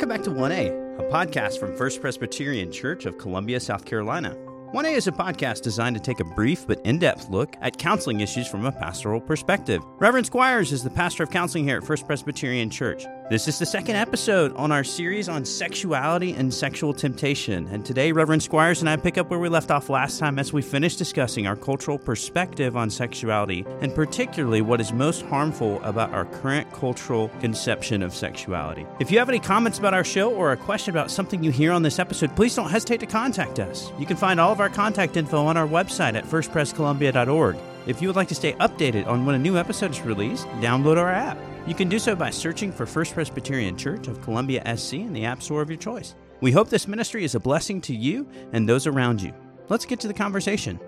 Welcome back to 1A, a podcast from First Presbyterian Church of Columbia, South Carolina. 1A is a podcast designed to take a brief but in depth look at counseling issues from a pastoral perspective. Reverend Squires is the pastor of counseling here at First Presbyterian Church. This is the second episode on our series on sexuality and sexual temptation. And today, Reverend Squires and I pick up where we left off last time as we finish discussing our cultural perspective on sexuality, and particularly what is most harmful about our current cultural conception of sexuality. If you have any comments about our show or a question about something you hear on this episode, please don't hesitate to contact us. You can find all of our contact info on our website at firstprescolumbia.org. If you would like to stay updated on when a new episode is released, download our app. You can do so by searching for First Presbyterian Church of Columbia SC in the App Store of your choice. We hope this ministry is a blessing to you and those around you. Let's get to the conversation.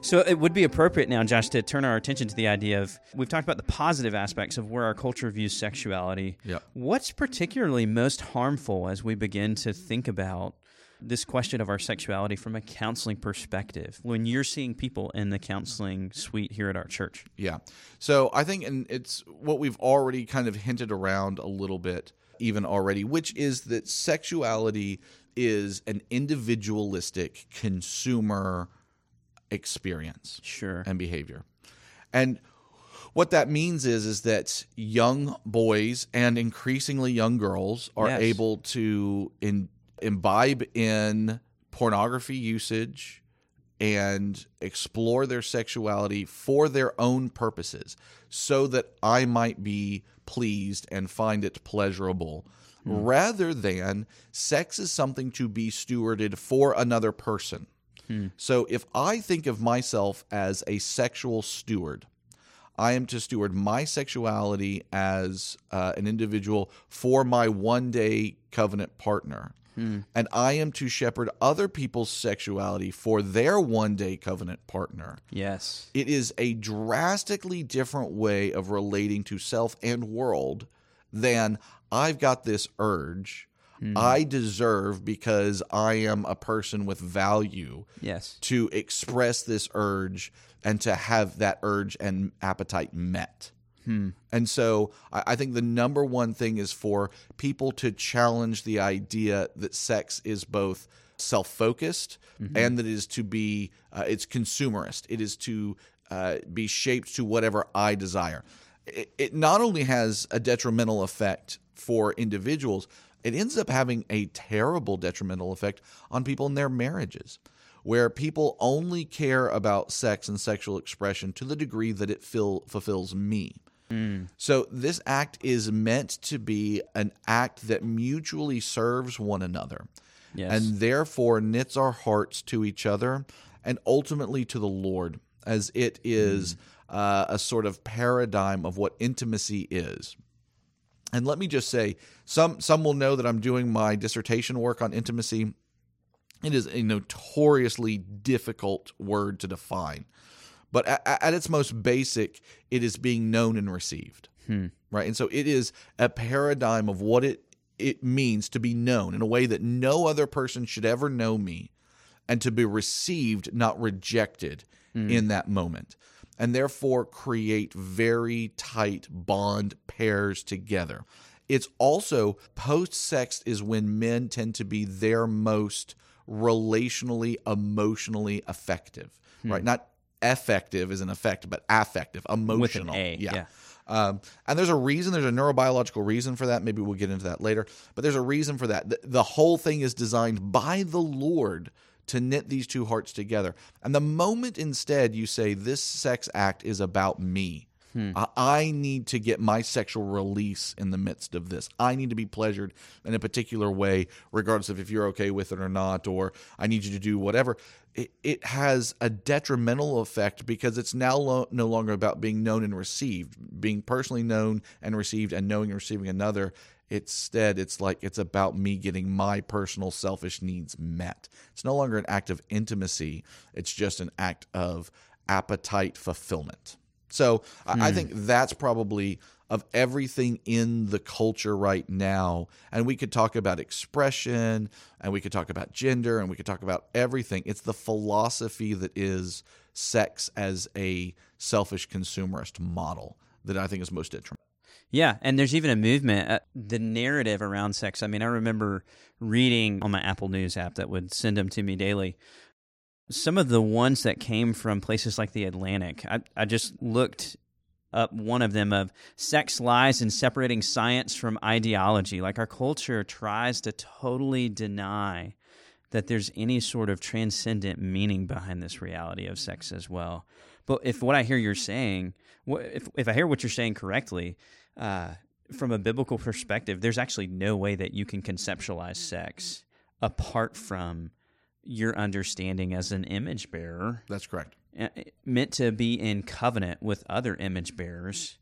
So it would be appropriate now, Josh, to turn our attention to the idea of we've talked about the positive aspects of where our culture views sexuality. Yep. What's particularly most harmful as we begin to think about this question of our sexuality from a counseling perspective when you're seeing people in the counseling suite here at our church? Yeah. So I think, and it's what we've already kind of hinted around a little bit, even already, which is that sexuality is an individualistic consumer experience Sure. and behavior. And what that means is is that young boys and increasingly young girls are Yes. able to in, imbibe in pornography usage and explore their sexuality for their own purposes so that I might be pleased and find it pleasurable rather than sex is something to be stewarded for another person. So if I think of myself as a sexual steward, I am to steward my sexuality as uh, an individual for my one day covenant partner. Hmm. And I am to shepherd other people's sexuality for their one day covenant partner. Yes. It is a drastically different way of relating to self and world than I've got this urge. Hmm. I deserve because I am a person with value Yes. to express this urge and to have that urge and appetite met. And so I, I think the number one thing is for people to challenge the idea that sex is both self focused and that it is to be, uh, it's consumerist. It is to uh, be shaped to whatever I desire. It, it not only has a detrimental effect for individuals, it ends up having a terrible detrimental effect on people in their marriages where people only care about sex and sexual expression to the degree that it fill, fulfills me. So this act is meant to be an act that mutually serves one another Yes. and therefore knits our hearts to each other and ultimately to the Lord as it is uh, a sort of paradigm of what intimacy is. And let me just say, some some will know that I'm doing my dissertation work on intimacy. It is a notoriously difficult word to define, but at, at its most basic, it is being known and received, hmm. right? And so it is a paradigm of what it it means to be known in a way that no other person should ever know me, and to be received, not rejected, hmm. in that moment, and therefore create very tight bond pairs together. It's also post sex is when men tend to be their most relationally, emotionally effective, hmm. right? Not effective is an effect, but affective, emotional. A, yeah. Um, and there's a reason, there's a neurobiological reason for that. Maybe we'll get into that later, but there's a reason for that. The, the whole thing is designed by the Lord to knit these two hearts together. And the moment instead you say, This sex act is about me, Hmm. I, I need to get my sexual release in the midst of this. I need to be pleasured in a particular way, regardless of if you're okay with it or not, or I need you to do whatever. It, it has a detrimental effect because it's now lo- no longer about being known and received, being personally known and received, and knowing and receiving another. Instead, it's like it's about me getting my personal selfish needs met. It's no longer an act of intimacy, it's just an act of appetite fulfillment. So I I think that's probably of everything in the culture right now. And we could talk about expression and we could talk about gender and we could talk about everything. It's the philosophy that is sex as a selfish consumerist model that I think is most detrimental. Yeah, and there's even a movement, uh, the narrative around sex. I mean, I remember reading on my Apple News app that would send them to me daily. Some of the ones that came from places like the Atlantic, I, I just looked up one of them of sex lies and separating science from ideology. Like our culture tries to totally deny that there's any sort of transcendent meaning behind this reality of sex as well. But if what I hear you're saying, if if I hear what you're saying correctly, uh, from a biblical perspective, there's actually no way that you can conceptualize sex apart from your understanding as an image bearer. That's correct. Meant to be in covenant with other image bearers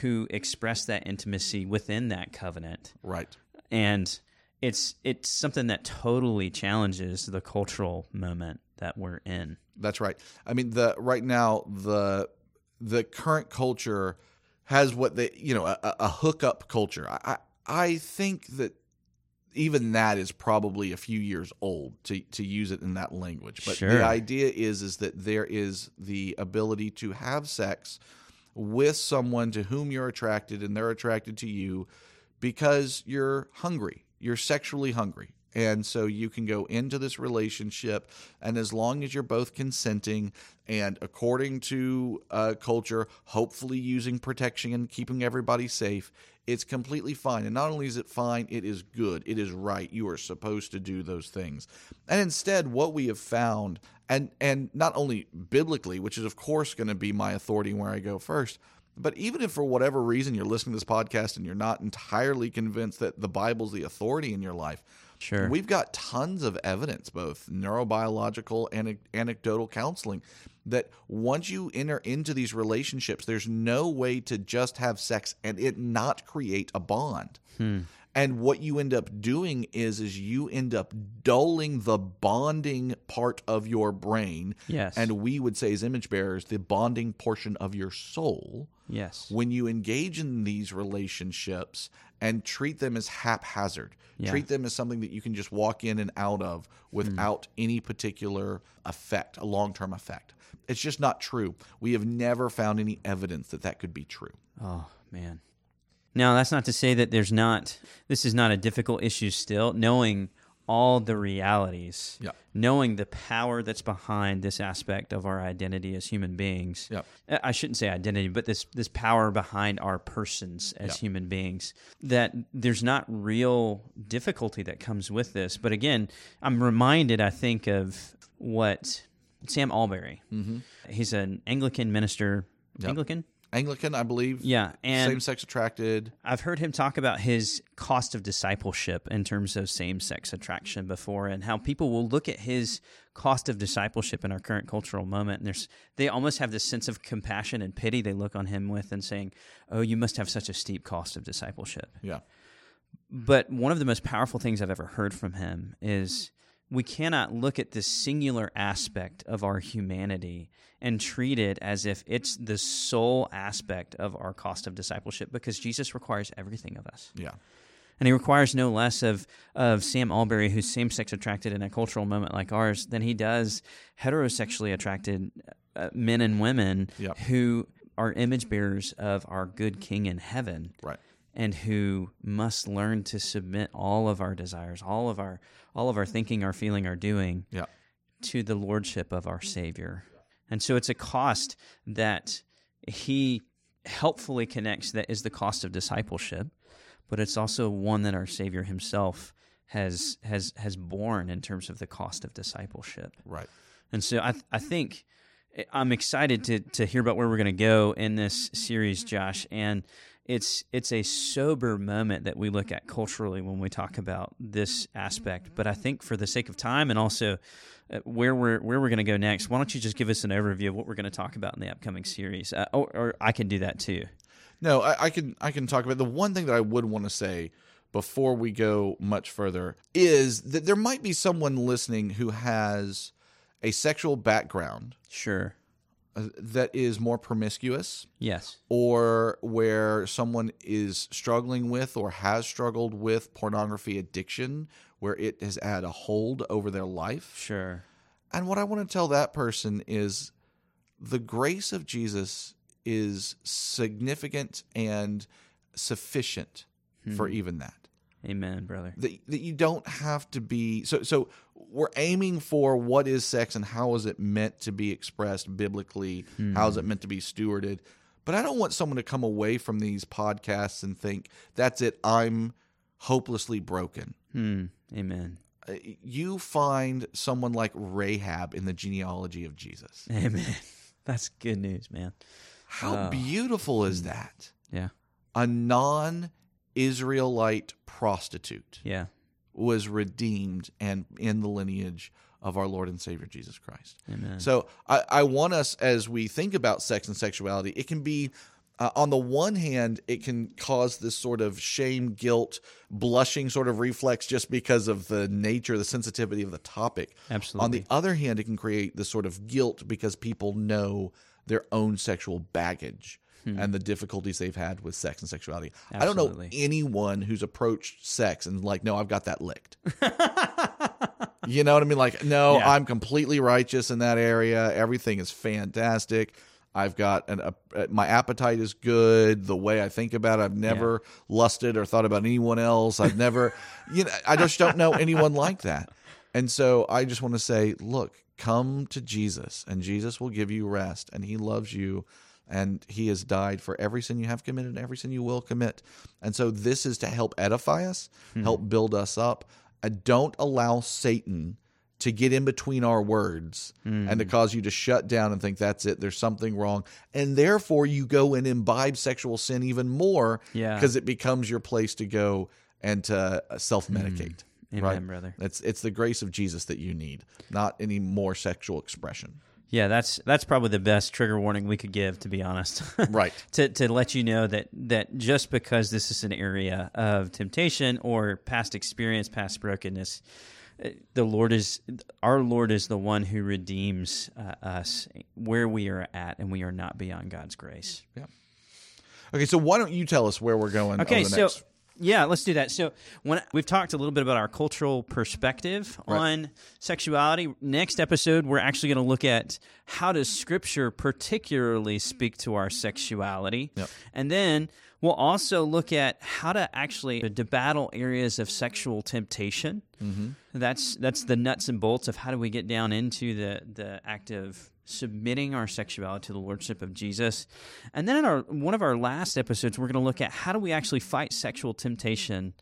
who express that intimacy within that covenant. Right. And it's it's something that totally challenges the cultural moment that we're in. That's right. I mean, the right now the the current culture has what they you know a, a hookup culture. I I think that even that is probably a few years old to to use it in that language. But Sure. the idea is is that there is the ability to have sex with someone to whom you're attracted and they're attracted to you because you're hungry. You're sexually hungry. And so you can go into this relationship, and as long as you're both consenting and according to uh, culture, hopefully using protection and keeping everybody safe, it's completely fine. And not only is it fine, it is good. It is right. You are supposed to do those things. And instead, what we have found, and and not only biblically, which is of course going to be my authority where I go first, but even if for whatever reason you're listening to this podcast and you're not entirely convinced that the Bible's the authority in your life, Sure. we've got tons of evidence, both neurobiological and anecdotal counseling, that once you enter into these relationships, there's no way to just have sex and it not create a bond. Hmm. And what you end up doing is is you end up dulling the bonding part of your brain. Yes. And we would say as image bearers, the bonding portion of your soul yes. when you engage in these relationships and treat them as haphazard, Yeah. treat them as something that you can just walk in and out of without hmm. any particular effect, a long term effect. It's just not true. We have never found any evidence that that could be true. Oh man. Now that's not to say that there's not. This is not a difficult issue. Still, knowing all the realities, Yeah. knowing the power that's behind this aspect of our identity as human beings. Yeah. Uh, I shouldn't say identity, but this this power behind our persons as Yeah. human beings. That there's not real difficulty that comes with this. But again, I'm reminded. I think of what Sam Allberry. Mm-hmm. He's an Anglican minister. Anglican. Anglican, I believe. Yeah, and Same sex attracted. I've heard him talk about his cost of discipleship in terms of same sex attraction before, and how people will look at his cost of discipleship in our current cultural moment, and there's they almost have this sense of compassion and pity they look on him with, and saying, "Oh, you must have such a steep cost of discipleship." Yeah. But one of the most powerful things I've ever heard from him is we cannot look at this singular aspect of our humanity and treat it as if it's the sole aspect of our cost of discipleship because Jesus requires everything of us. Yeah. And he requires no less of, of Sam Allberry, who's same sex attracted in a cultural moment like ours, than he does heterosexually attracted uh, men and women Yep. who are image bearers of our good King in heaven Right. And who must learn to submit all of our desires, all of our all of our thinking, our feeling, our doing Yeah. to the lordship of our Savior. And so it's a cost that he helpfully connects that is the cost of discipleship, but it's also one that our Savior himself has has has borne in terms of the cost of discipleship. Right. And so I, I think eh, I'm excited to to hear about where we're going to go in this series, Josh. And it's it's a sober moment that we look at culturally when we talk about this aspect. But I think for the sake of time and also uh, where we're where we're going to go next, why don't you just give us an overview of what we're going to talk about in the upcoming series? Uh, or, or I can do that too. No, I, I can I can talk about the one thing that I would want to say before we go much further is that there might be someone listening who has a sexual background Sure. That is more promiscuous Yes. or where someone is struggling with or has struggled with pornography addiction where it has had a hold over their life. Sure. And what I want to tell that person is the grace of Jesus is significant and sufficient for hmm. even that. Amen, brother. That, that you don't have to be so so we're aiming for what is sex and how is it meant to be expressed biblically how is it meant to be stewarded but i don't want someone to come away from these podcasts and think that's it i'm hopelessly broken Hmm. Amen. Uh, you find someone like rahab in the genealogy of jesus Amen. That's good news, man. how Oh. beautiful is that Yeah. a non-israelite prostitute Yeah. Was redeemed and in the lineage of our Lord and Savior Jesus Christ. Amen. So I, I want us, as we think about sex and sexuality, it can be, uh, on the one hand, it can cause this sort of shame, guilt, blushing sort of reflex just because of the nature, the sensitivity of the topic. Absolutely. On the other hand, it can create this sort of guilt because people know their own sexual baggage. And the difficulties they've had with sex and sexuality. I don't know Hmm. Anyone who's approached sex and like, no, I've got that licked. You know what I mean? Like, no, Yeah. I'm completely righteous in that area. Everything is fantastic. I've got an a, my appetite is good. The way I think about it, I've never lusted or thought about anyone else. I've never, you know, I just don't know anyone like that. And so I just want to say, look, come to Jesus, and Jesus will give you rest, and He loves you, and He has died for every sin you have committed, and every sin you will commit. And so this is to help edify us, hmm. help build us up. Uh, don't allow Satan to get in between our words and to hmm. cause you to shut down and think that's it there's something wrong and therefore you go and imbibe sexual sin even more Yeah. because it becomes your place to go and to uh, self-medicate hmm. Amen, right brother. it's it's the grace of Jesus that you need not any more sexual expression Yeah, that's that's probably the best trigger warning we could give, to be honest. right to to let you know that that just because this is an area of temptation or past experience, past brokenness, uh, the Lord is our Lord is the one who redeems uh, us where we are at, and we are not beyond God's grace. Yeah. Okay so why don't you tell us where we're going Okay, so next yeah, let's do that. So when we've talked a little bit about our cultural perspective on sexuality, next episode we're actually going to look at how does Scripture particularly speak to our sexuality, Yep. and then we'll also look at how to actually to battle areas of sexual temptation. Mm-hmm. That's that's the nuts and bolts of how do we get down into the the act of submitting our sexuality to the lordship of Jesus. And then in our one of our last episodes we're going to look at how do we actually fight sexual temptation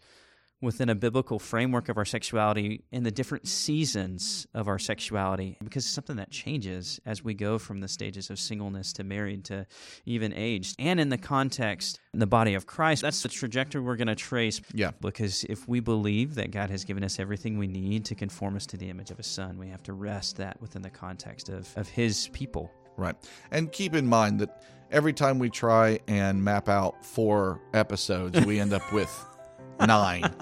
within a biblical framework of our sexuality in the different seasons of our sexuality because it's something that changes as we go from the stages of singleness to married to even aged and in the context in the body of Christ that's the trajectory we're going to trace Yeah. because if we believe that God has given us everything we need to conform us to the image of his son we have to rest that within the context of, of his people Right. And keep in mind that every time we try and map out four episodes, we end up with nine.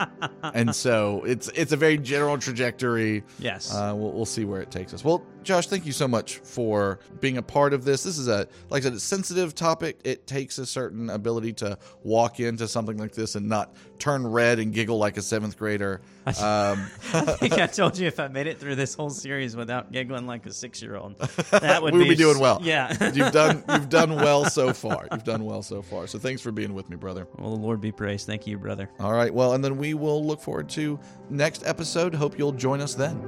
and so it's it's a very general trajectory. yes Uh, we'll, we'll see where it takes us. Well, Josh, thank you so much for being a part of this. This is a, like I said, a sensitive topic. It takes a certain ability to walk into something like this and not turn red and giggle like a seventh grader. Um, I think I told you if I made it through this whole series without giggling like a six year old, that would we would be be doing well. Yeah. you've done you've done well so far. You've done well so far. So thanks for being with me, brother. well, the Lord be praised. Thank you, brother. All right. Well, and then we will look forward to next episode. Hope you'll join us then.